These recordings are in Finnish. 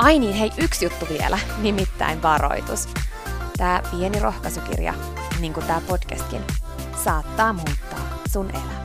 Ai niin, hei, yksi juttu vielä, nimittäin varoitus. Tämä pieni rohkaisukirja, niin kuin tämä podcastkin, saattaa muuttaa sun elämän.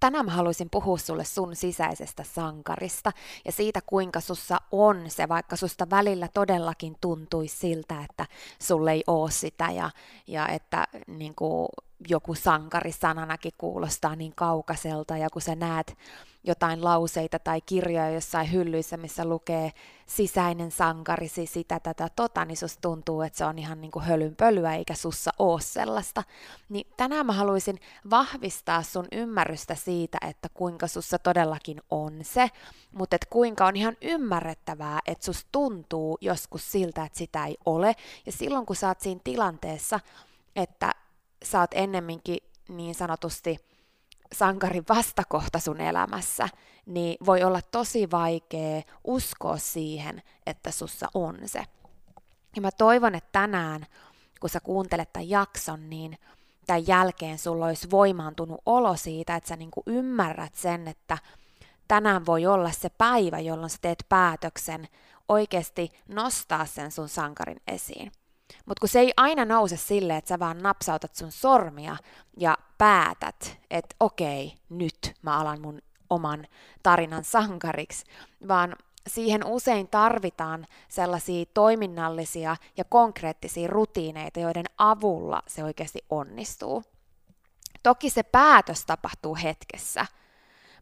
Tänään mä haluaisin puhua sulle sun sisäisestä sankarista ja siitä, kuinka sussa on se, vaikka susta välillä todellakin tuntuisi siltä, että sulle ei oo sitä ja, ja että niin kuin, joku sankarisananakin kuulostaa niin kaukaiselta, ja kun sä näet jotain lauseita tai kirjoja jossain hyllyissä, missä lukee sisäinen sankarisi sitä, tätä, tota, niin susta tuntuu, että se on ihan niin kuin hölynpölyä, eikä sussa oo sellaista. Niin tänään mä haluaisin vahvistaa sun ymmärrystä siitä, että kuinka sussa todellakin on se, mutta että kuinka on ihan ymmärrettävää, että susta tuntuu joskus siltä, että sitä ei ole, ja silloin kun sä oot siinä tilanteessa, että sä oot ennemminkin niin sanotusti sankarin vastakohta sun elämässä, niin voi olla tosi vaikea uskoa siihen, että sussa on se. Ja mä toivon, että tänään, kun sä kuuntelet tämän jakson, niin tämän jälkeen sulla olisi voimaantunut olo siitä, että sä niinku ymmärrät sen, että tänään voi olla se päivä, jolloin sä teet päätöksen oikeasti nostaa sen sun sankarin esiin. Mutta kun se ei aina nouse silleen, että sä vaan napsautat sun sormia ja päätät, että okei, nyt mä alan mun oman tarinan sankariksi, vaan siihen usein tarvitaan sellaisia toiminnallisia ja konkreettisia rutiineita, joiden avulla se oikeasti onnistuu. Toki se päätös tapahtuu hetkessä,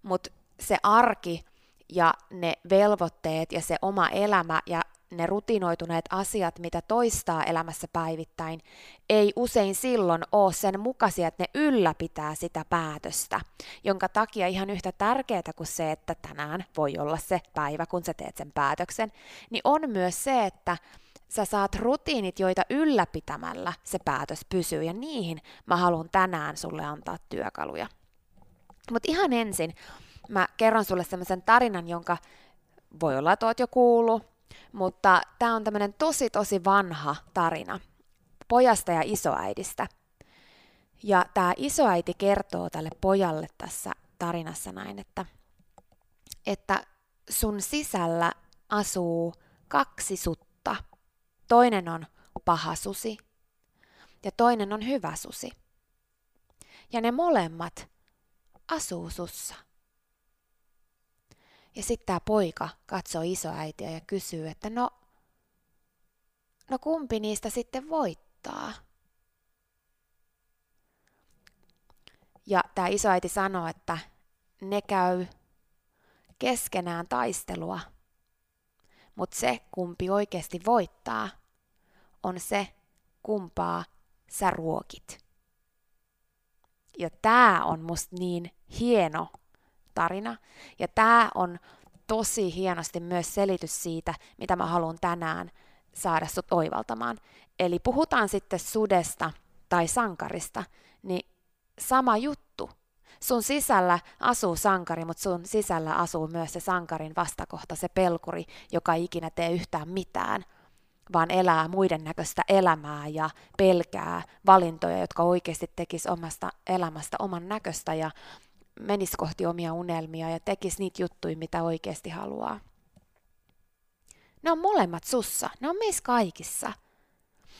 mutta se arki ja ne velvoitteet ja se oma elämä ja ne rutinoituneet asiat, mitä toistaa elämässä päivittäin, ei usein silloin ole sen mukaisia, että ne ylläpitää sitä päätöstä, jonka takia ihan yhtä tärkeää kuin se, että tänään voi olla se päivä, kun sä teet sen päätöksen, niin on myös se, että sä saat rutiinit, joita ylläpitämällä se päätös pysyy, ja niihin mä haluan tänään sulle antaa työkaluja. Mutta ihan ensin mä kerron sulle semmoisen tarinan, jonka voi olla, että oot jo kuullut, mutta tämä on tämmöinen tosi tosi vanha tarina pojasta ja isoäidistä. Ja tämä isoäiti kertoo tälle pojalle tässä tarinassa näin, että, että sun sisällä asuu kaksi sutta. Toinen on paha susi ja toinen on hyvä susi. Ja ne molemmat asuu sussa. Ja sitten tämä poika katsoo isoäitiä ja kysyy, että no, no kumpi niistä sitten voittaa? Ja tämä isoäiti sanoo, että ne käy keskenään taistelua, mutta se, kumpi oikeasti voittaa, on se, kumpaa sä ruokit. Ja tämä on musta niin hieno tarina. Ja tämä on tosi hienosti myös selitys siitä, mitä mä haluan tänään saada sut oivaltamaan. Eli puhutaan sitten sudesta tai sankarista, niin sama juttu. Sun sisällä asuu sankari, mutta sun sisällä asuu myös se sankarin vastakohta, se pelkuri, joka ei ikinä tee yhtään mitään, vaan elää muiden näköistä elämää ja pelkää valintoja, jotka oikeasti tekis omasta elämästä oman näköistä ja menisi kohti omia unelmia ja tekisi niitä juttuja, mitä oikeasti haluaa. Ne on molemmat sussa, ne on meissä kaikissa.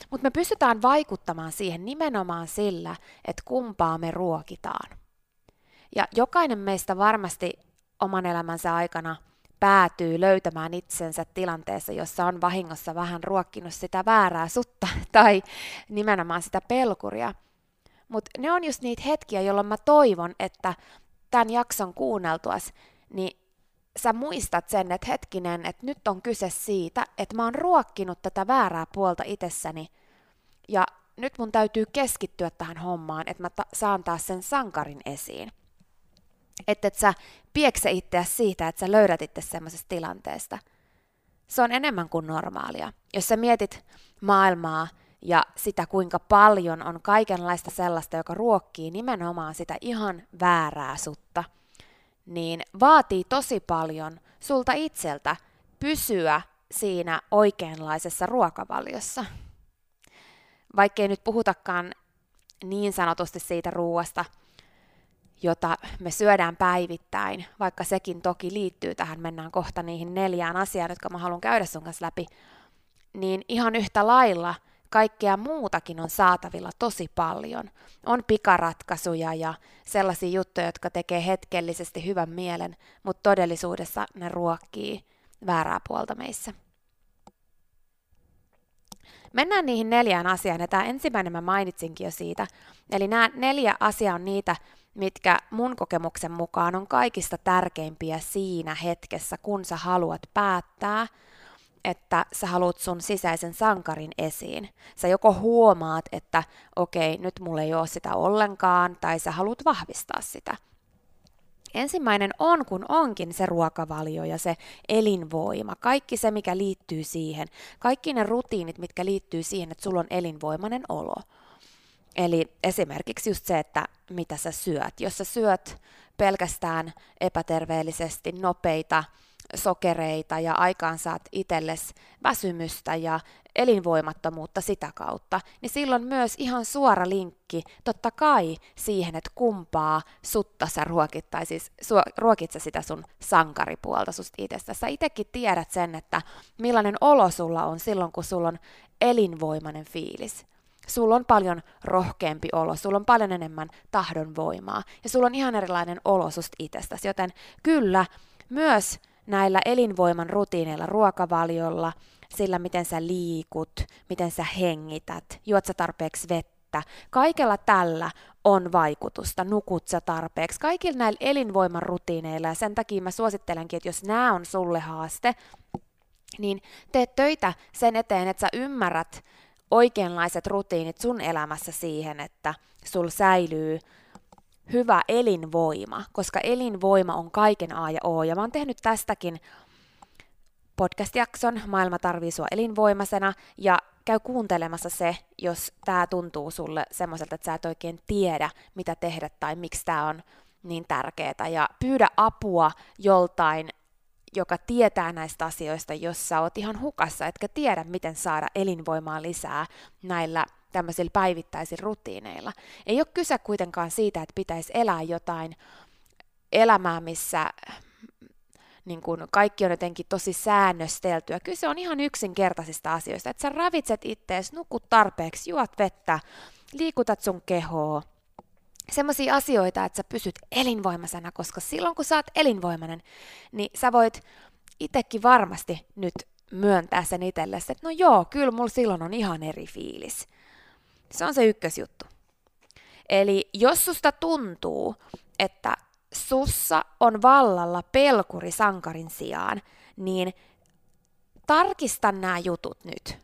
Mutta me pystytään vaikuttamaan siihen nimenomaan sillä, että kumpaa me ruokitaan. Ja jokainen meistä varmasti oman elämänsä aikana päätyy löytämään itsensä tilanteessa, jossa on vahingossa vähän ruokkinut sitä väärää sutta tai nimenomaan sitä pelkuria. Mutta ne on just niitä hetkiä, jolloin mä toivon, että tämän jakson kuunneltuas, niin sä muistat sen, että hetkinen, että nyt on kyse siitä, että mä oon ruokkinut tätä väärää puolta itsessäni ja nyt mun täytyy keskittyä tähän hommaan, että mä ta- saan taas sen sankarin esiin. Että et sä piekse itseä siitä, että sä löydät itse semmoisesta tilanteesta. Se on enemmän kuin normaalia. Jos sä mietit maailmaa ja sitä, kuinka paljon on kaikenlaista sellaista, joka ruokkii nimenomaan sitä ihan väärää sutta, niin vaatii tosi paljon sulta itseltä pysyä siinä oikeanlaisessa ruokavaliossa. Vaikkei nyt puhutakaan niin sanotusti siitä ruoasta, jota me syödään päivittäin, vaikka sekin toki liittyy tähän, mennään kohta niihin neljään asiaan, jotka mä haluan käydä sun kanssa läpi, niin ihan yhtä lailla – kaikkea muutakin on saatavilla tosi paljon. On pikaratkaisuja ja sellaisia juttuja, jotka tekee hetkellisesti hyvän mielen, mutta todellisuudessa ne ruokkii väärää puolta meissä. Mennään niihin neljään asiaan, ja tämä ensimmäinen mä mainitsinkin jo siitä. Eli nämä neljä asiaa on niitä, mitkä mun kokemuksen mukaan on kaikista tärkeimpiä siinä hetkessä, kun sä haluat päättää, että sä haluat sun sisäisen sankarin esiin. Sä joko huomaat, että okei, nyt mulla ei ole sitä ollenkaan, tai sä haluat vahvistaa sitä. Ensimmäinen on, kun onkin se ruokavalio ja se elinvoima, kaikki se, mikä liittyy siihen, kaikki ne rutiinit, mitkä liittyy siihen, että sulla on elinvoimainen olo. Eli esimerkiksi just se, että mitä sä syöt. Jos sä syöt pelkästään epäterveellisesti nopeita sokereita ja aikaan saat itsellesi väsymystä ja elinvoimattomuutta sitä kautta, niin silloin myös ihan suora linkki totta kai siihen, että kumpaa sutta sä ruokit, tai siis ruokit sä sitä sun sankaripuolta susta itsestä. Sä itsekin tiedät sen, että millainen olo sulla on silloin, kun sulla on elinvoimainen fiilis. Sulla on paljon rohkeampi olo, sulla on paljon enemmän tahdon voimaa ja sulla on ihan erilainen olo susta itsestäsi, joten kyllä myös näillä elinvoiman rutiineilla, ruokavaliolla, sillä miten sä liikut, miten sä hengität, juot sä tarpeeksi vettä, kaikella tällä on vaikutusta, nukut sä tarpeeksi, kaikilla näillä elinvoiman rutiineilla, ja sen takia mä suosittelenkin, että jos nämä on sulle haaste, niin tee töitä sen eteen, että sä ymmärrät oikeanlaiset rutiinit sun elämässä siihen, että sul säilyy hyvä elinvoima, koska elinvoima on kaiken A ja O. Ja mä oon tehnyt tästäkin podcast-jakson Maailma tarvii sua elinvoimasena ja käy kuuntelemassa se, jos tämä tuntuu sulle semmoiselta, että sä et oikein tiedä, mitä tehdä tai miksi tämä on niin tärkeää. Ja pyydä apua joltain, joka tietää näistä asioista, jos sä oot ihan hukassa, etkä tiedä, miten saada elinvoimaa lisää näillä tämmöisillä päivittäisillä rutiineilla. Ei ole kyse kuitenkaan siitä, että pitäisi elää jotain elämää, missä niin kun kaikki on jotenkin tosi säännösteltyä. Kyse on ihan yksinkertaisista asioista, että sä ravitset ittees, nukut tarpeeksi, juot vettä, liikutat sun kehoa. Semmoisia asioita, että sä pysyt elinvoimaisena, koska silloin kun sä oot elinvoimainen, niin sä voit itsekin varmasti nyt myöntää sen itsellesi, että no joo, kyllä mulla silloin on ihan eri fiilis. Se on se ykkösjuttu. Eli jos susta tuntuu, että sussa on vallalla pelkuri sankarin sijaan, niin tarkista nämä jutut nyt.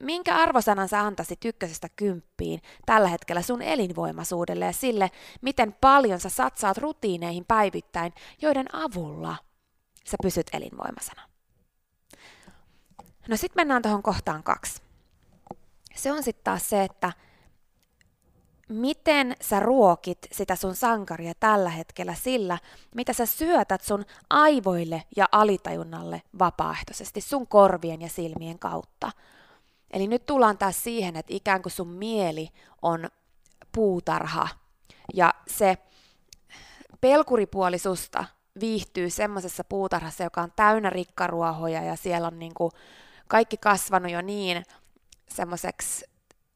Minkä arvosanan sä antaisit ykkösestä kymppiin tällä hetkellä sun elinvoimaisuudelle ja sille, miten paljon sä satsaat rutiineihin päivittäin, joiden avulla sä pysyt elinvoimaisena? No sitten mennään tuohon kohtaan kaksi. Se on sitten taas se, että miten sä ruokit sitä sun sankaria tällä hetkellä sillä, mitä sä syötät sun aivoille ja alitajunnalle vapaaehtoisesti sun korvien ja silmien kautta. Eli nyt tullaan taas siihen, että ikään kuin sun mieli on puutarha ja se pelkuripuoli susta viihtyy semmoisessa puutarhassa, joka on täynnä rikkaruohoja ja siellä on niin kuin kaikki kasvanut jo niin semmoiseksi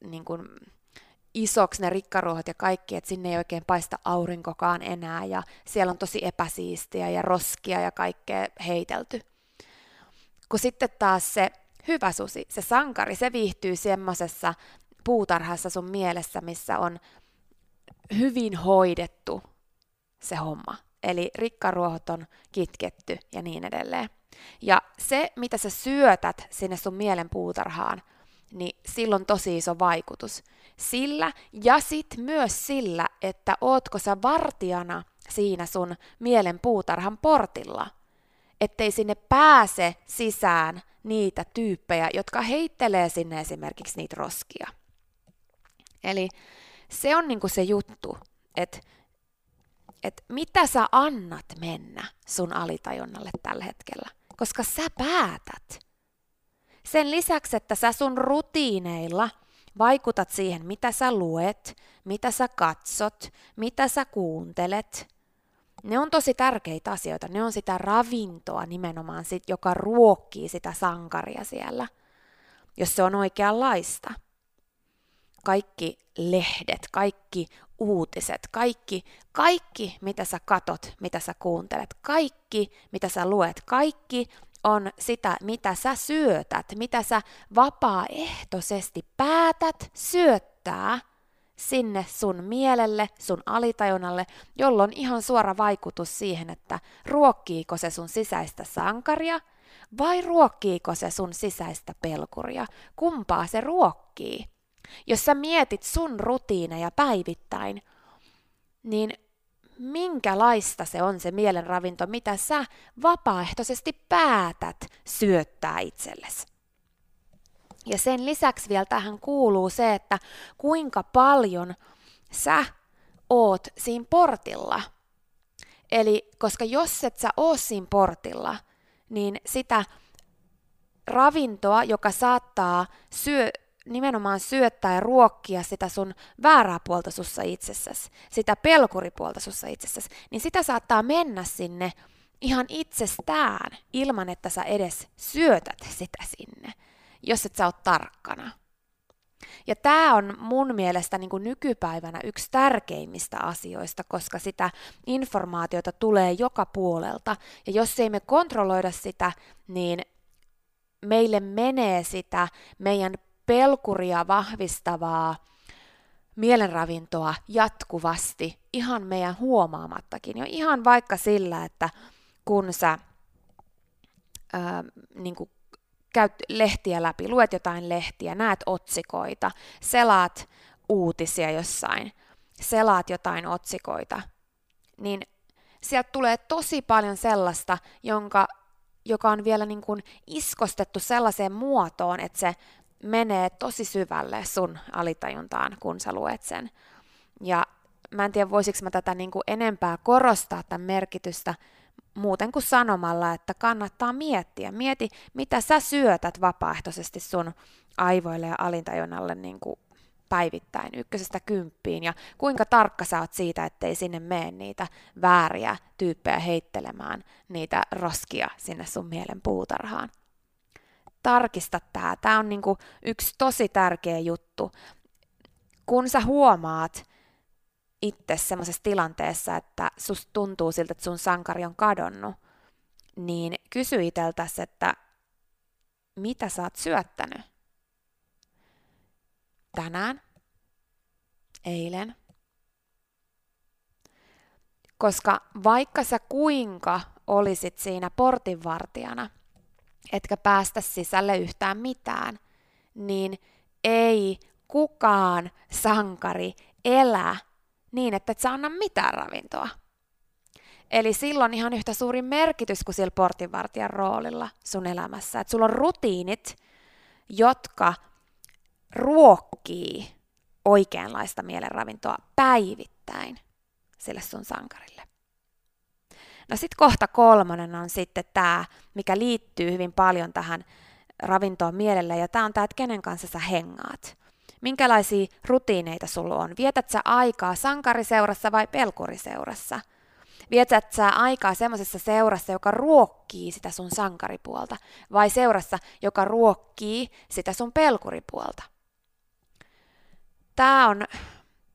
niin kuin isoksi ne rikkaruohot ja kaikki, että sinne ei oikein paista aurinkokaan enää ja siellä on tosi epäsiistiä ja roskia ja kaikkea heitelty. Kun sitten taas se hyvä susi, se sankari, se viihtyy semmoisessa puutarhassa sun mielessä, missä on hyvin hoidettu se homma. Eli rikkaruohot on kitketty ja niin edelleen. Ja se, mitä sä syötät sinne sun mielen puutarhaan, niin silloin tosi iso vaikutus. Sillä ja sit myös sillä, että ootko sä vartijana siinä sun mielen puutarhan portilla. Ettei sinne pääse sisään niitä tyyppejä, jotka heittelee sinne esimerkiksi niitä roskia. Eli se on niinku se juttu, että et mitä sä annat mennä sun alitajunnalle tällä hetkellä, koska sä päätät. Sen lisäksi, että sä sun rutiineilla vaikutat siihen, mitä sä luet, mitä sä katsot, mitä sä kuuntelet. Ne on tosi tärkeitä asioita. Ne on sitä ravintoa nimenomaan, sit, joka ruokkii sitä sankaria siellä, jos se on oikeanlaista. Kaikki lehdet, kaikki uutiset, kaikki, kaikki mitä sä katot, mitä sä kuuntelet, kaikki mitä sä luet, kaikki on sitä, mitä sä syötät, mitä sä vapaaehtoisesti päätät syöttää sinne sun mielelle, sun alitajunnalle, jolloin on ihan suora vaikutus siihen, että ruokkiiko se sun sisäistä sankaria vai ruokkiiko se sun sisäistä pelkuria. Kumpaa se ruokkii? Jos sä mietit sun rutiineja päivittäin, niin minkälaista se on se mielenravinto, mitä sä vapaaehtoisesti päätät syöttää itsellesi. Ja sen lisäksi vielä tähän kuuluu se, että kuinka paljon sä oot siinä portilla. Eli koska jos et sä oo siinä portilla, niin sitä ravintoa, joka saattaa syö, nimenomaan syöttää ja ruokkia sitä sun väärää puolta sussa itsessäsi, sitä pelkuripuolta sussa itsessäsi, niin sitä saattaa mennä sinne ihan itsestään ilman, että sä edes syötät sitä sinne, jos et sä oot tarkkana. Ja tämä on mun mielestä niin kuin nykypäivänä yksi tärkeimmistä asioista, koska sitä informaatiota tulee joka puolelta. Ja jos ei me kontrolloida sitä, niin meille menee sitä meidän pelkuria vahvistavaa mielenravintoa jatkuvasti ihan meidän huomaamattakin. Jo ihan vaikka sillä, että kun sä ää, niin kuin käyt lehtiä läpi, luet jotain lehtiä, näet otsikoita, selaat uutisia jossain, selaat jotain otsikoita, niin sieltä tulee tosi paljon sellaista, jonka, joka on vielä niin kuin iskostettu sellaiseen muotoon, että se menee tosi syvälle sun alitajuntaan, kun sä luet sen. Ja mä en tiedä, voisiko mä tätä niin kuin enempää korostaa tämän merkitystä muuten kuin sanomalla, että kannattaa miettiä. Mieti, mitä sä syötät vapaaehtoisesti sun aivoille ja alintajunnalle niin kuin päivittäin ykkösestä kymppiin ja kuinka tarkka sä oot siitä, ettei sinne mene niitä vääriä tyyppejä heittelemään niitä roskia sinne sun mielen puutarhaan tarkista tämä. Tämä on niinku yksi tosi tärkeä juttu. Kun sä huomaat itse semmoisessa tilanteessa, että susta tuntuu siltä, että sun sankari on kadonnut, niin kysy iteltäsi, että mitä sä oot syöttänyt tänään, eilen. Koska vaikka sä kuinka olisit siinä portinvartijana, etkä päästä sisälle yhtään mitään, niin ei kukaan sankari elä niin, että et sä anna mitään ravintoa. Eli silloin ihan yhtä suuri merkitys kuin sillä portinvartijan roolilla sun elämässä. Että sulla on rutiinit, jotka ruokkii oikeanlaista mielenravintoa päivittäin sille sun sankarille. No sitten kohta kolmonen on sitten tämä, mikä liittyy hyvin paljon tähän ravintoon mielelle, ja tämä on tämä, että kenen kanssa sä hengaat. Minkälaisia rutiineita sulla on? Vietät sä aikaa sankariseurassa vai pelkuriseurassa? Vietät sä aikaa semmoisessa seurassa, joka ruokkii sitä sun sankaripuolta, vai seurassa, joka ruokkii sitä sun pelkuripuolta? Tämä on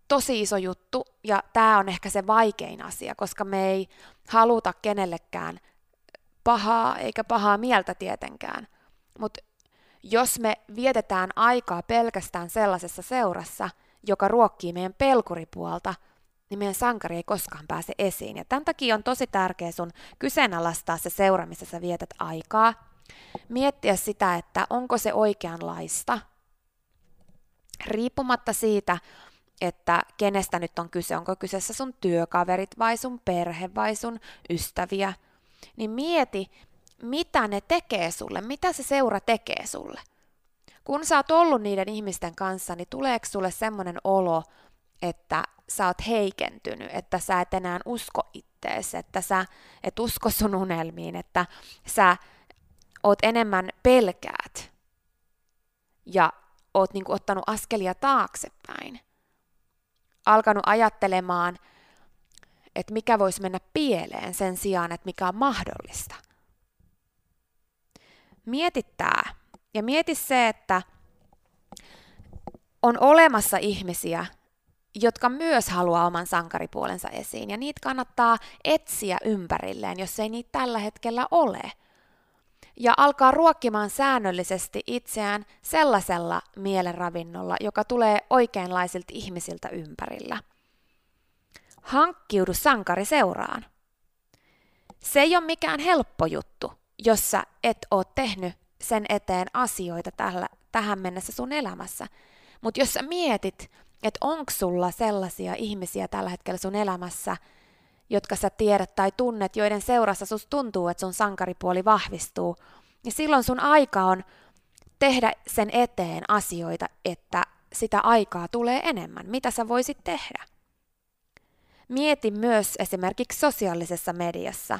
tosi iso juttu ja tämä on ehkä se vaikein asia, koska me ei haluta kenellekään pahaa eikä pahaa mieltä tietenkään. Mutta jos me vietetään aikaa pelkästään sellaisessa seurassa, joka ruokkii meidän pelkuripuolta, niin meidän sankari ei koskaan pääse esiin. Ja tämän takia on tosi tärkeä sun kyseenalaistaa se seura, missä sä vietät aikaa. Miettiä sitä, että onko se oikeanlaista. Riippumatta siitä, että kenestä nyt on kyse, onko kyseessä sun työkaverit vai sun perhe vai sun ystäviä, niin mieti, mitä ne tekee sulle, mitä se seura tekee sulle. Kun sä oot ollut niiden ihmisten kanssa, niin tuleeko sulle semmoinen olo, että sä oot heikentynyt, että sä et enää usko ittees, että sä et usko sun unelmiin, että sä oot enemmän pelkäät ja oot niinku ottanut askelia taaksepäin alkanut ajattelemaan, että mikä voisi mennä pieleen sen sijaan, että mikä on mahdollista. Mieti tämä. Ja mieti se, että on olemassa ihmisiä, jotka myös haluaa oman sankaripuolensa esiin, ja niitä kannattaa etsiä ympärilleen, jos ei niitä tällä hetkellä ole – ja alkaa ruokkimaan säännöllisesti itseään sellaisella mielenravinnolla, joka tulee oikeanlaisilta ihmisiltä ympärillä. Hankkiudu sankari seuraan. Se ei ole mikään helppo juttu, jos sä et ole tehnyt sen eteen asioita tällä, tähän mennessä sun elämässä. Mutta jos sä mietit, että onko sulla sellaisia ihmisiä tällä hetkellä sun elämässä, jotka sä tiedät tai tunnet, joiden seurassa sus tuntuu, että sun sankaripuoli vahvistuu, niin silloin sun aika on tehdä sen eteen asioita, että sitä aikaa tulee enemmän. Mitä sä voisit tehdä? Mieti myös esimerkiksi sosiaalisessa mediassa,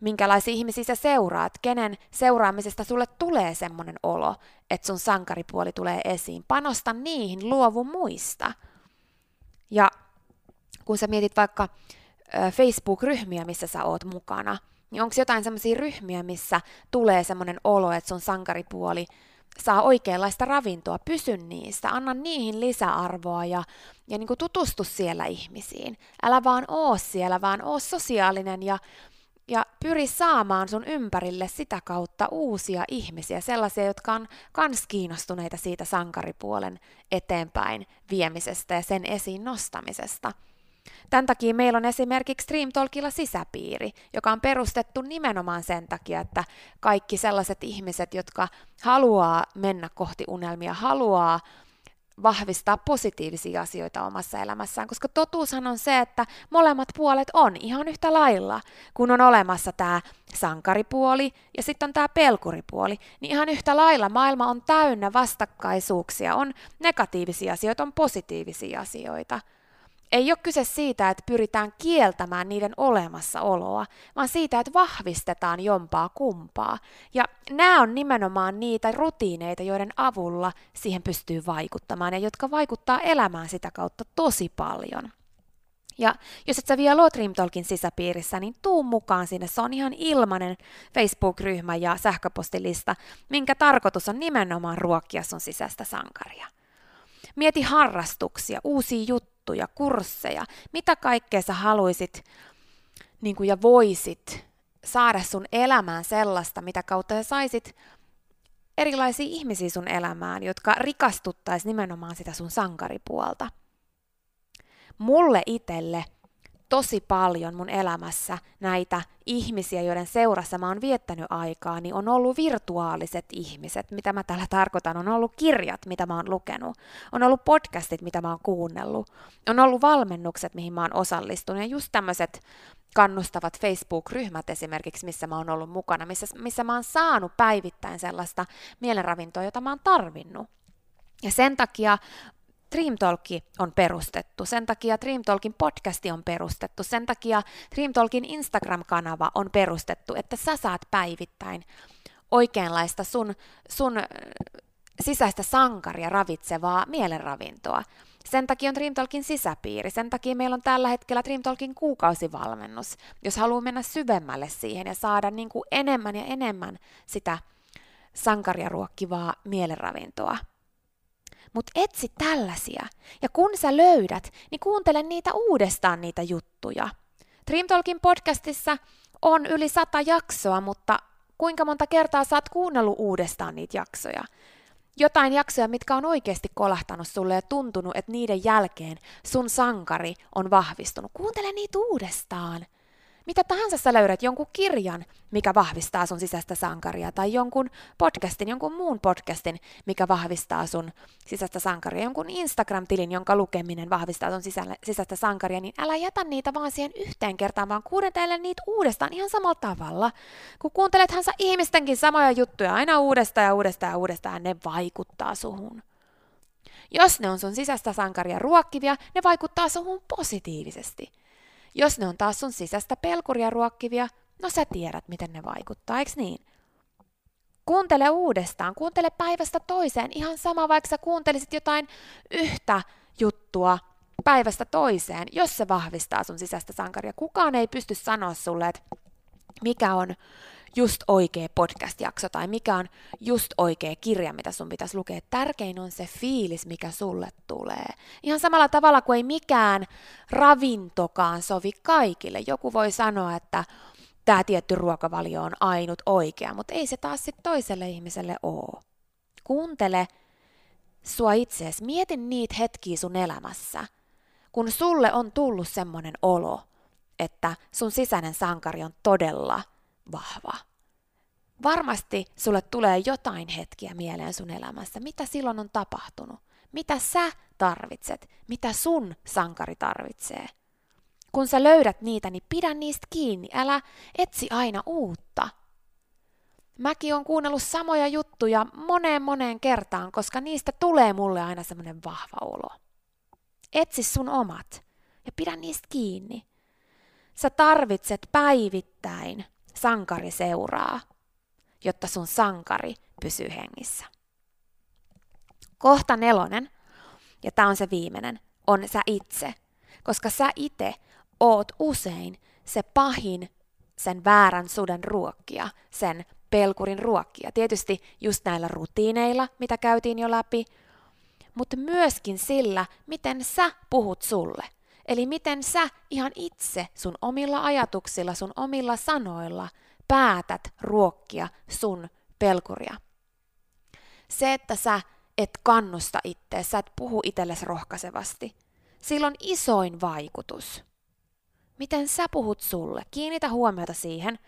minkälaisia ihmisiä sä seuraat, kenen seuraamisesta sulle tulee semmoinen olo, että sun sankaripuoli tulee esiin. Panosta niihin, luovu muista. Ja kun sä mietit vaikka Facebook-ryhmiä, missä sä oot mukana, niin onko jotain sellaisia ryhmiä, missä tulee semmoinen olo, että sun sankaripuoli saa oikeanlaista ravintoa, pysy niistä, anna niihin lisäarvoa ja, ja niin tutustu siellä ihmisiin. Älä vaan oo siellä, vaan oo sosiaalinen ja, ja pyri saamaan sun ympärille sitä kautta uusia ihmisiä, sellaisia, jotka on kans kiinnostuneita siitä sankaripuolen eteenpäin viemisestä ja sen esiin nostamisesta. Tämän takia meillä on esimerkiksi StreamTalkilla sisäpiiri, joka on perustettu nimenomaan sen takia, että kaikki sellaiset ihmiset, jotka haluaa mennä kohti unelmia, haluaa vahvistaa positiivisia asioita omassa elämässään, koska totuushan on se, että molemmat puolet on ihan yhtä lailla, kun on olemassa tämä sankaripuoli ja sitten on tämä pelkuripuoli, niin ihan yhtä lailla maailma on täynnä vastakkaisuuksia, on negatiivisia asioita, on positiivisia asioita – ei ole kyse siitä, että pyritään kieltämään niiden olemassaoloa, vaan siitä, että vahvistetaan jompaa kumpaa. Ja nämä on nimenomaan niitä rutiineita, joiden avulla siihen pystyy vaikuttamaan ja jotka vaikuttaa elämään sitä kautta tosi paljon. Ja jos et sä vielä ole sisäpiirissä, niin tuu mukaan sinne. Se on ihan ilmainen Facebook-ryhmä ja sähköpostilista, minkä tarkoitus on nimenomaan ruokkia sun sisäistä sankaria. Mieti harrastuksia, uusia juttuja, kursseja, mitä kaikkea sä haluisit niin kuin, ja voisit saada sun elämään sellaista, mitä kautta sä saisit erilaisia ihmisiä sun elämään, jotka rikastuttaisi nimenomaan sitä sun sankaripuolta. mulle itselle tosi paljon mun elämässä näitä ihmisiä, joiden seurassa mä oon viettänyt aikaa, niin on ollut virtuaaliset ihmiset. Mitä mä tällä tarkoitan? On ollut kirjat, mitä mä oon lukenut. On ollut podcastit, mitä mä oon kuunnellut. On ollut valmennukset, mihin mä oon osallistunut. Ja just tämmöiset kannustavat Facebook-ryhmät esimerkiksi, missä mä oon ollut mukana, missä, missä mä oon saanut päivittäin sellaista mielenravintoa, jota mä oon tarvinnut. Ja sen takia Dream Talk on perustettu, sen takia Dream Talkin podcasti on perustettu, sen takia Dream Talkin Instagram-kanava on perustettu, että sä saat päivittäin oikeanlaista sun, sun sisäistä sankaria ravitsevaa mielenravintoa. Sen takia on Dream Talkin sisäpiiri, sen takia meillä on tällä hetkellä Dream Talkin kuukausivalmennus, jos haluaa mennä syvemmälle siihen ja saada niin kuin enemmän ja enemmän sitä sankaria ruokkivaa mielenravintoa. Mutta etsi tällaisia. Ja kun sä löydät, niin kuuntele niitä uudestaan niitä juttuja. Dream Talkin podcastissa on yli sata jaksoa, mutta kuinka monta kertaa sä oot kuunnellut uudestaan niitä jaksoja? Jotain jaksoja, mitkä on oikeasti kolahtanut sulle ja tuntunut, että niiden jälkeen sun sankari on vahvistunut. Kuuntele niitä uudestaan. Mitä tahansa sä löydät jonkun kirjan, mikä vahvistaa sun sisäistä sankaria, tai jonkun podcastin, jonkun muun podcastin, mikä vahvistaa sun sisäistä sankaria, jonkun Instagram-tilin, jonka lukeminen vahvistaa sun sisällä, sisäistä sankaria, niin älä jätä niitä vaan siihen yhteen kertaan, vaan kuuntele niitä uudestaan ihan samalla tavalla. Kun kuuntelethan sä ihmistenkin samoja juttuja aina uudestaan ja uudestaan ja uudestaan, ne vaikuttaa suhun. Jos ne on sun sisäistä sankaria ruokkivia, ne vaikuttaa suhun positiivisesti. Jos ne on taas sun sisäistä pelkuria ruokkivia, no sä tiedät, miten ne vaikuttaa, eikö niin? Kuuntele uudestaan, kuuntele päivästä toiseen, ihan sama vaikka sä kuuntelisit jotain yhtä juttua päivästä toiseen, jos se vahvistaa sun sisäistä sankaria. Kukaan ei pysty sanoa sulle, että mikä on just oikea podcast-jakso tai mikä on just oikea kirja, mitä sun pitäisi lukea. Tärkein on se fiilis, mikä sulle tulee. Ihan samalla tavalla kuin ei mikään ravintokaan sovi kaikille. Joku voi sanoa, että tämä tietty ruokavalio on ainut oikea, mutta ei se taas sitten toiselle ihmiselle ole. Kuuntele sua itseesi, mieti niitä hetkiä sun elämässä, kun sulle on tullut semmoinen olo, että sun sisäinen sankari on todella vahva. Varmasti sulle tulee jotain hetkiä mieleen sun elämässä, mitä silloin on tapahtunut, mitä sä tarvitset, mitä sun sankari tarvitsee. Kun sä löydät niitä, niin pidä niistä kiinni, älä etsi aina uutta. Mäkin on kuunnellut samoja juttuja moneen moneen kertaan, koska niistä tulee mulle aina semmoinen vahva olo. Etsi sun omat ja pidä niistä kiinni. Sä tarvitset päivittäin sankari seuraa, jotta sun sankari pysyy hengissä. Kohta nelonen, ja tämä on se viimeinen, on sä itse, koska sä itse oot usein se pahin sen väärän suden ruokkia, sen pelkurin ruokkia. Tietysti just näillä rutiineilla, mitä käytiin jo läpi, mutta myöskin sillä, miten sä puhut sulle. Eli miten sä ihan itse sun omilla ajatuksilla, sun omilla sanoilla päätät ruokkia sun pelkuria. Se, että sä et kannusta itseä, sä et puhu itsellesi rohkaisevasti, sillä on isoin vaikutus. Miten sä puhut sulle? Kiinnitä huomiota siihen.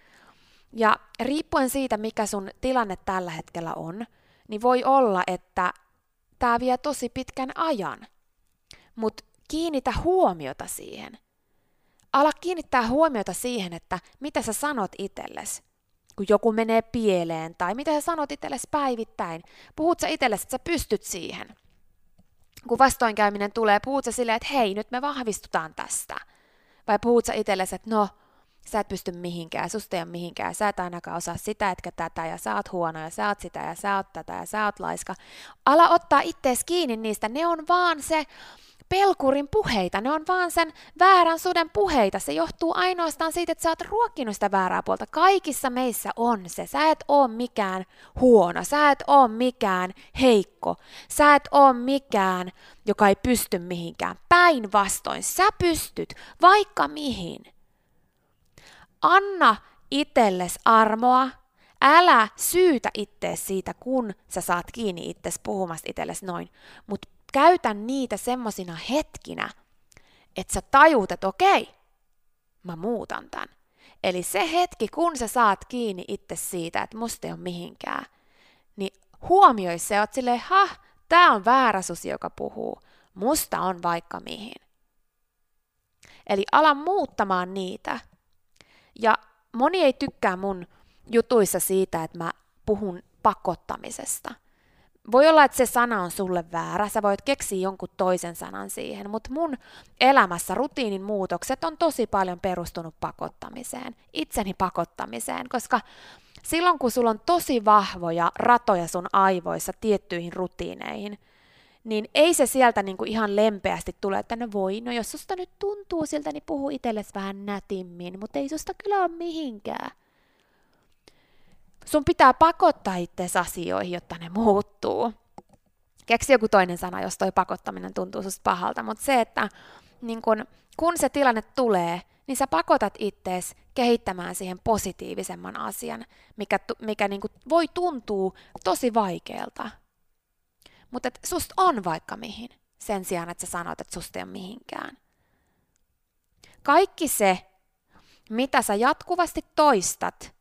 Ja riippuen siitä, mikä sun tilanne tällä hetkellä on, niin voi olla, että tämä vie tosi pitkän ajan. Mutta kiinnitä huomiota siihen. Ala kiinnittää huomiota siihen, että mitä sä sanot itsellesi, kun joku menee pieleen, tai mitä sä sanot itsellesi päivittäin. Puhut sä itsellesi, että sä pystyt siihen. Kun vastoinkäyminen tulee, puhut sä silleen, että hei, nyt me vahvistutaan tästä. Vai puhut sä itsellesi, että no, sä et pysty mihinkään, susta ei ole mihinkään, sä et ainakaan osaa sitä etkä tätä, ja sä oot huono, ja sä oot sitä, ja sä oot tätä, ja sä oot laiska. Ala ottaa ittees kiinni niistä, ne on vaan se pelkurin puheita, ne on vaan sen väärän suden puheita. Se johtuu ainoastaan siitä, että sä oot ruokkinut sitä väärää puolta. Kaikissa meissä on se. Sä et oo mikään huono, sä et oo mikään heikko, sä et oo mikään, joka ei pysty mihinkään. Päinvastoin, sä pystyt vaikka mihin. Anna itselles armoa, älä syytä ittees siitä, kun sä saat kiinni itses puhumasta itsellesi noin, mutta käytä niitä semmosina hetkinä, että sä tajuut, että okei, mä muutan tämän. Eli se hetki, kun sä saat kiinni itse siitä, että musta ei ole mihinkään, niin huomioi se, että silleen, ha, tää on väärä susi, joka puhuu. Musta on vaikka mihin. Eli ala muuttamaan niitä. Ja moni ei tykkää mun jutuissa siitä, että mä puhun pakottamisesta. Voi olla, että se sana on sulle väärä, sä voit keksiä jonkun toisen sanan siihen, mutta mun elämässä rutiinin muutokset on tosi paljon perustunut pakottamiseen, itseni pakottamiseen, koska silloin kun sulla on tosi vahvoja ratoja sun aivoissa tiettyihin rutiineihin, niin ei se sieltä niinku ihan lempeästi tule, että no voi, no jos susta nyt tuntuu siltä, niin puhu itsellesi vähän nätimmin, mutta ei susta kyllä ole mihinkään. Sun pitää pakottaa itseäsi asioihin, jotta ne muuttuu. Keksi joku toinen sana, jos toi pakottaminen tuntuu susta pahalta, mutta se, että niin kun, kun se tilanne tulee, niin sä pakotat ittees kehittämään siihen positiivisemman asian, mikä, mikä niin voi tuntua tosi vaikealta. Mutta susta on vaikka mihin, sen sijaan, että sä sanot, että susta ei ole mihinkään. Kaikki se, mitä sä jatkuvasti toistat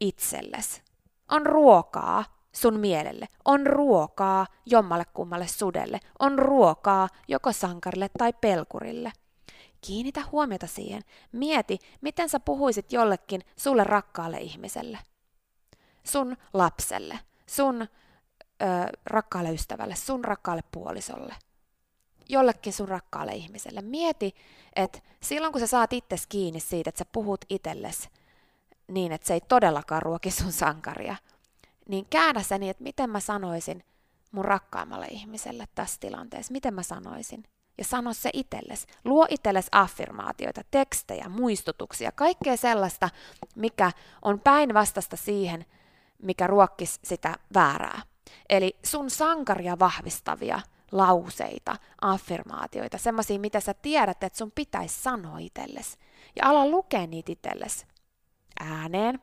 itsellesi, on ruokaa sun mielelle, on ruokaa jommalle kummalle sudelle, on ruokaa joko sankarille tai pelkurille. Kiinnitä huomiota siihen. Mieti, miten sä puhuisit jollekin sulle rakkaalle ihmiselle. Sun lapselle, sun ö, rakkaalle ystävälle, sun rakkaalle puolisolle. Jollekin sun rakkaalle ihmiselle. Mieti, että silloin kun sä saat itse kiinni siitä, että sä puhut itsellesi niin, että se ei todellakaan ruoki sun sankaria, niin käännä se niin, että miten mä sanoisin mun rakkaimmalle ihmiselle tässä tilanteessa, miten mä sanoisin. Ja sano se itsellesi. Luo itsellesi affirmaatioita, tekstejä, muistutuksia, kaikkea sellaista, mikä on päinvastasta siihen, mikä ruokkisi sitä väärää. Eli sun sankaria vahvistavia lauseita, affirmaatioita, semmoisia, mitä sä tiedät, että sun pitäisi sanoa itsellesi. Ja ala lukea niitä itsellesi ääneen.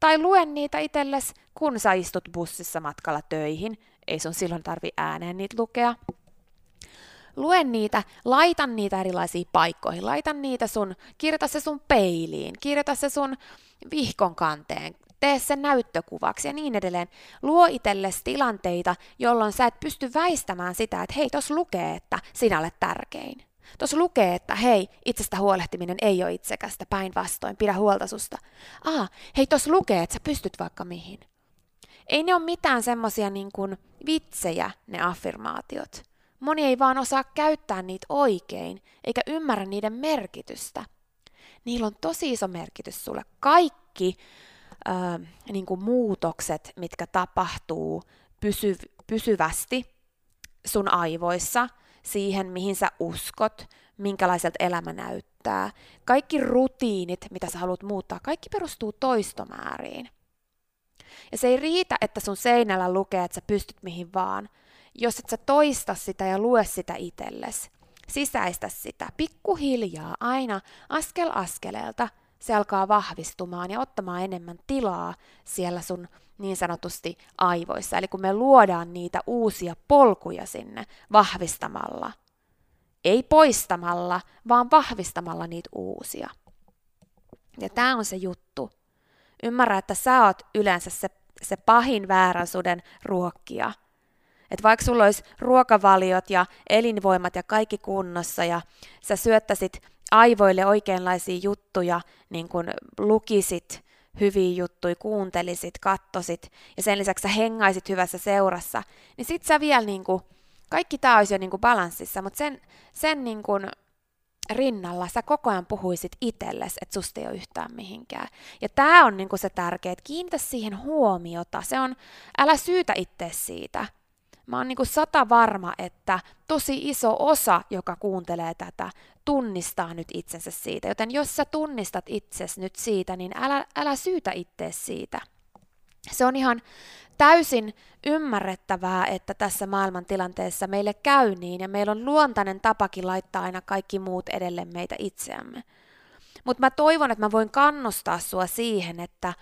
Tai luen niitä itsellesi, kun sä istut bussissa matkalla töihin. Ei sun silloin tarvi ääneen niitä lukea. Luen niitä, laitan niitä erilaisiin paikkoihin, laitan niitä sun, kirjoita se sun peiliin, kirjoita se sun vihkon kanteen, tee sen näyttökuvaksi ja niin edelleen. Luo itsellesi tilanteita, jolloin sä et pysty väistämään sitä, että hei, tos lukee, että sinä olet tärkein. Tuossa lukee, että hei, itsestä huolehtiminen ei ole itsekästä, päinvastoin, pidä huolta susta. Ah, hei, tuossa lukee, että sä pystyt vaikka mihin. Ei ne ole mitään semmosia niin kuin vitsejä, ne affirmaatiot. Moni ei vaan osaa käyttää niitä oikein, eikä ymmärrä niiden merkitystä. Niillä on tosi iso merkitys sulle. Kaikki äh, niin kuin muutokset, mitkä tapahtuu pysy, pysyvästi sun aivoissa – siihen, mihin sä uskot, minkälaiselta elämä näyttää. Kaikki rutiinit, mitä sä haluat muuttaa, kaikki perustuu toistomääriin. Ja se ei riitä, että sun seinällä lukee, että sä pystyt mihin vaan, jos et sä toista sitä ja lue sitä itsellesi. Sisäistä sitä pikkuhiljaa, aina askel askeleelta – se alkaa vahvistumaan ja ottamaan enemmän tilaa siellä sun niin sanotusti aivoissa. Eli kun me luodaan niitä uusia polkuja sinne vahvistamalla, ei poistamalla, vaan vahvistamalla niitä uusia. Ja tämä on se juttu. Ymmärrä, että sä oot yleensä se, se pahin väärän suden ruokkia. Että vaikka sulla olisi ruokavaliot ja elinvoimat ja kaikki kunnossa ja sä syöttäisit aivoille oikeanlaisia juttuja, niin kun lukisit hyviä juttuja, kuuntelisit, kattosit ja sen lisäksi sä hengaisit hyvässä seurassa, niin sit sä vielä niin kuin, kaikki tämä olisi jo niin kuin balanssissa, mutta sen, sen niin kuin rinnalla sä koko ajan puhuisit itsellesi, että susta ei ole yhtään mihinkään. Ja tämä on niin kuin se tärkeä, että kiinnitä siihen huomiota. Se on, älä syytä itse siitä mä oon niin kuin sata varma, että tosi iso osa, joka kuuntelee tätä, tunnistaa nyt itsensä siitä. Joten jos sä tunnistat itsesi nyt siitä, niin älä, älä syytä itseesi siitä. Se on ihan täysin ymmärrettävää, että tässä maailmantilanteessa meille käy niin, ja meillä on luontainen tapakin laittaa aina kaikki muut edelle meitä itseämme. Mutta mä toivon, että mä voin kannustaa sua siihen, että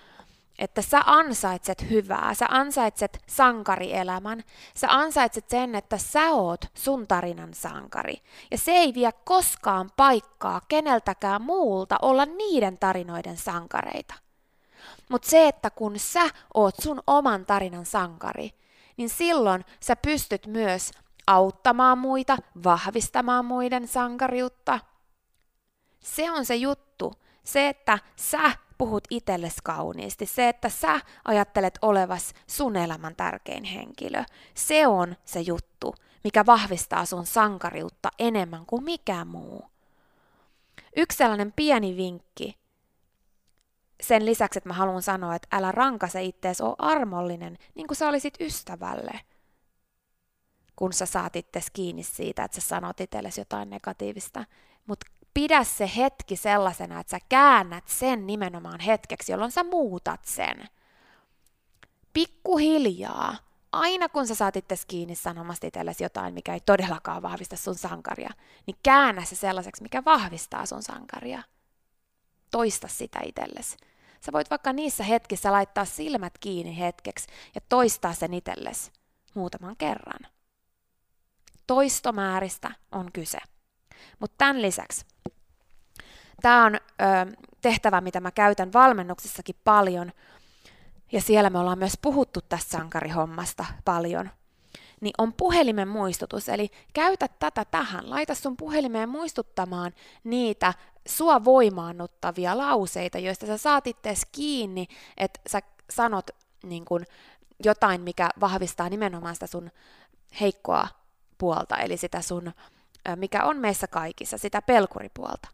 että sä ansaitset hyvää, sä ansaitset sankarielämän, sä ansaitset sen, että sä oot sun tarinan sankari. Ja se ei vie koskaan paikkaa keneltäkään muulta olla niiden tarinoiden sankareita. Mutta se, että kun sä oot sun oman tarinan sankari, niin silloin sä pystyt myös auttamaan muita, vahvistamaan muiden sankariutta. Se on se juttu. Se, että sä puhut itsellesi kauniisti, se, että sä ajattelet olevas sun elämän tärkein henkilö, se on se juttu, mikä vahvistaa sun sankariutta enemmän kuin mikään muu. Yksi sellainen pieni vinkki, sen lisäksi, että mä haluan sanoa, että älä rankase ittees, oo armollinen, niin kuin sä olisit ystävälle, kun sä saat itses kiinni siitä, että sä sanot itsellesi jotain negatiivista. Mutta pidä se hetki sellaisena, että sä käännät sen nimenomaan hetkeksi, jolloin sä muutat sen. Pikkuhiljaa, aina kun sä saat itse kiinni sanomasta itsellesi jotain, mikä ei todellakaan vahvista sun sankaria, niin käännä se sellaiseksi, mikä vahvistaa sun sankaria. Toista sitä itsellesi. Sä voit vaikka niissä hetkissä laittaa silmät kiinni hetkeksi ja toistaa sen itsellesi muutaman kerran. Toistomääristä on kyse. Mutta tämän lisäksi, tämä on ö, tehtävä, mitä mä käytän valmennuksissakin paljon, ja siellä me ollaan myös puhuttu tästä sankarihommasta paljon, niin on puhelimen muistutus. Eli käytä tätä tähän. Laita sun puhelimeen muistuttamaan niitä sua voimaannuttavia lauseita, joista sä saat ittees kiinni, että sä sanot niin kun, jotain, mikä vahvistaa nimenomaan sitä sun heikkoa puolta, eli sitä sun mikä on meissä kaikissa, sitä pelkuripuolta,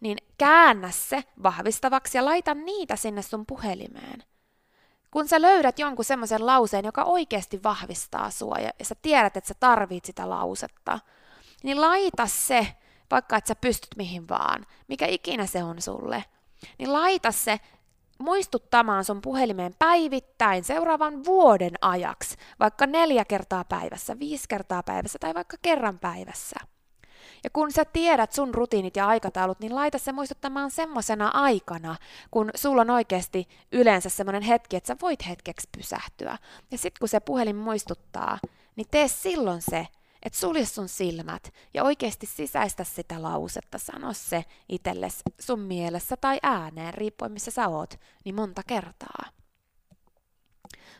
niin käännä se vahvistavaksi ja laita niitä sinne sun puhelimeen. Kun sä löydät jonkun semmoisen lauseen, joka oikeasti vahvistaa sua ja sä tiedät, että sä tarvit sitä lausetta, niin laita se, vaikka että sä pystyt mihin vaan, mikä ikinä se on sulle, niin laita se muistuttamaan sun puhelimeen päivittäin seuraavan vuoden ajaksi, vaikka neljä kertaa päivässä, viisi kertaa päivässä tai vaikka kerran päivässä. Ja kun sä tiedät sun rutiinit ja aikataulut, niin laita se muistuttamaan semmoisena aikana, kun sulla on oikeasti yleensä semmoinen hetki, että sä voit hetkeksi pysähtyä. Ja sitten kun se puhelin muistuttaa, niin tee silloin se, että sulje sun silmät ja oikeasti sisäistä sitä lausetta, sano se itsellesi sun mielessä tai ääneen, riippuen missä sä oot, niin monta kertaa.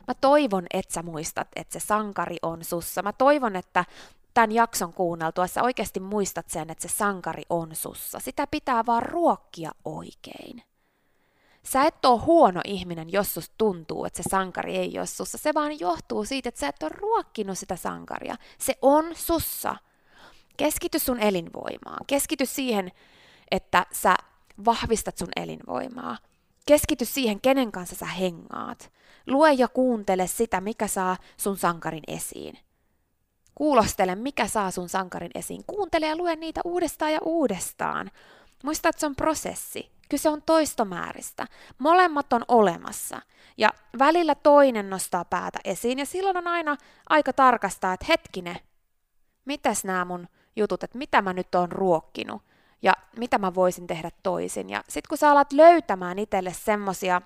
Mä toivon, että sä muistat, että se sankari on sussa. Mä toivon, että tämän jakson kuunneltua sä oikeasti muistat sen, että se sankari on sussa. Sitä pitää vaan ruokkia oikein. Sä et ole huono ihminen, jos susta tuntuu, että se sankari ei ole sussa. Se vaan johtuu siitä, että sä et ole ruokkinut sitä sankaria. Se on sussa. Keskity sun elinvoimaan. Keskity siihen, että sä vahvistat sun elinvoimaa. Keskity siihen, kenen kanssa sä hengaat. Lue ja kuuntele sitä, mikä saa sun sankarin esiin. Kuulostele, mikä saa sun sankarin esiin. Kuuntele ja lue niitä uudestaan ja uudestaan. Muista, että se on prosessi. Kyse on toistomääristä. Molemmat on olemassa. Ja välillä toinen nostaa päätä esiin ja silloin on aina aika tarkastaa, että hetkinen, mitäs nämä mun jutut, että mitä mä nyt oon ruokkinut ja mitä mä voisin tehdä toisin. Ja sitten kun sä alat löytämään itselle semmosia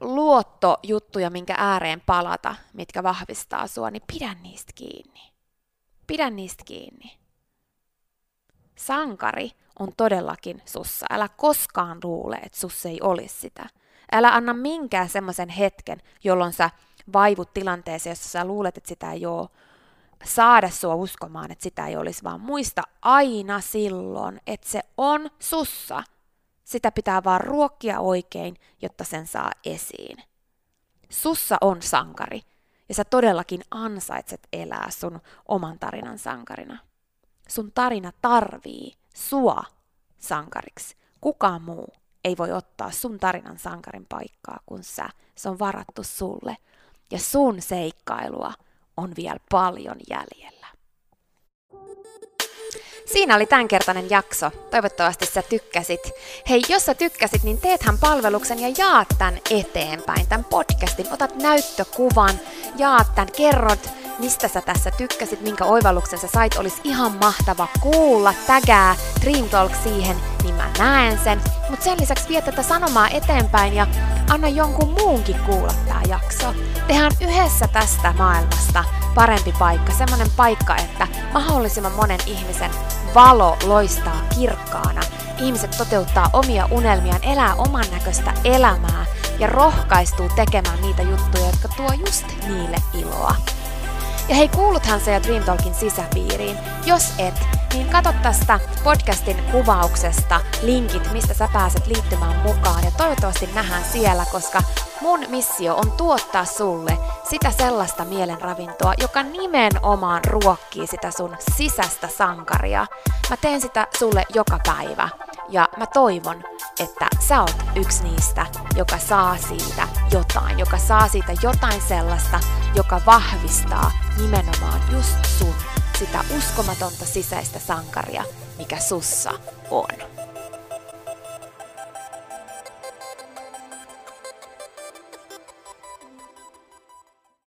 luottojuttuja, minkä ääreen palata, mitkä vahvistaa sua, niin pidä niistä kiinni. Pidä niistä kiinni. Sankari on todellakin sussa. Älä koskaan luule, että sussa ei olisi sitä. Älä anna minkään semmoisen hetken, jolloin sä vaivut tilanteeseen, jossa sä luulet, että sitä ei ole, saada sua uskomaan, että sitä ei olisi, vaan muista aina silloin, että se on sussa. Sitä pitää vaan ruokkia oikein, jotta sen saa esiin. Sussa on sankari, ja sä todellakin ansaitset elää sun oman tarinan sankarina. Sun tarina tarvii sua sankariksi. Kukaan muu ei voi ottaa sun tarinan sankarin paikkaa kuin sä. Se on varattu sulle. Ja sun seikkailua on vielä paljon jäljellä. Siinä oli tämänkertainen jakso. Toivottavasti sä tykkäsit. Hei, jos sä tykkäsit, niin teethän palveluksen ja jaat tän eteenpäin, tämän podcastin. Otat näyttökuvan, jaat tän, kerrot, mistä sä tässä tykkäsit, minkä oivalluksen sä sait. Olisi ihan mahtava kuulla, tägää Dream Talk siihen, niin mä näen sen. Mutta sen lisäksi viet tätä sanomaa eteenpäin ja anna jonkun muunkin kuulla tää jakso. Tehdään yhdessä tästä maailmasta parempi paikka, semmonen paikka, että mahdollisimman monen ihmisen valo loistaa kirkkaana. Ihmiset toteuttaa omia unelmiaan, elää oman näköistä elämää ja rohkaistuu tekemään niitä juttuja, jotka tuo just niille iloa. Ja hei, kuuluthan se jo Dream Talkin sisäpiiriin. Jos et, niin katso tästä podcastin kuvauksesta linkit, mistä sä pääset liittymään mukaan. Ja toivottavasti nähdään siellä, koska mun missio on tuottaa sulle sitä sellaista mielenravintoa, joka nimenomaan ruokkii sitä sun sisäistä sankaria. Mä teen sitä sulle joka päivä. Ja mä toivon, että sä oot yksi niistä, joka saa siitä jotain, joka saa siitä jotain sellaista, joka vahvistaa nimenomaan just sun sitä uskomatonta sisäistä sankaria, mikä sussa on.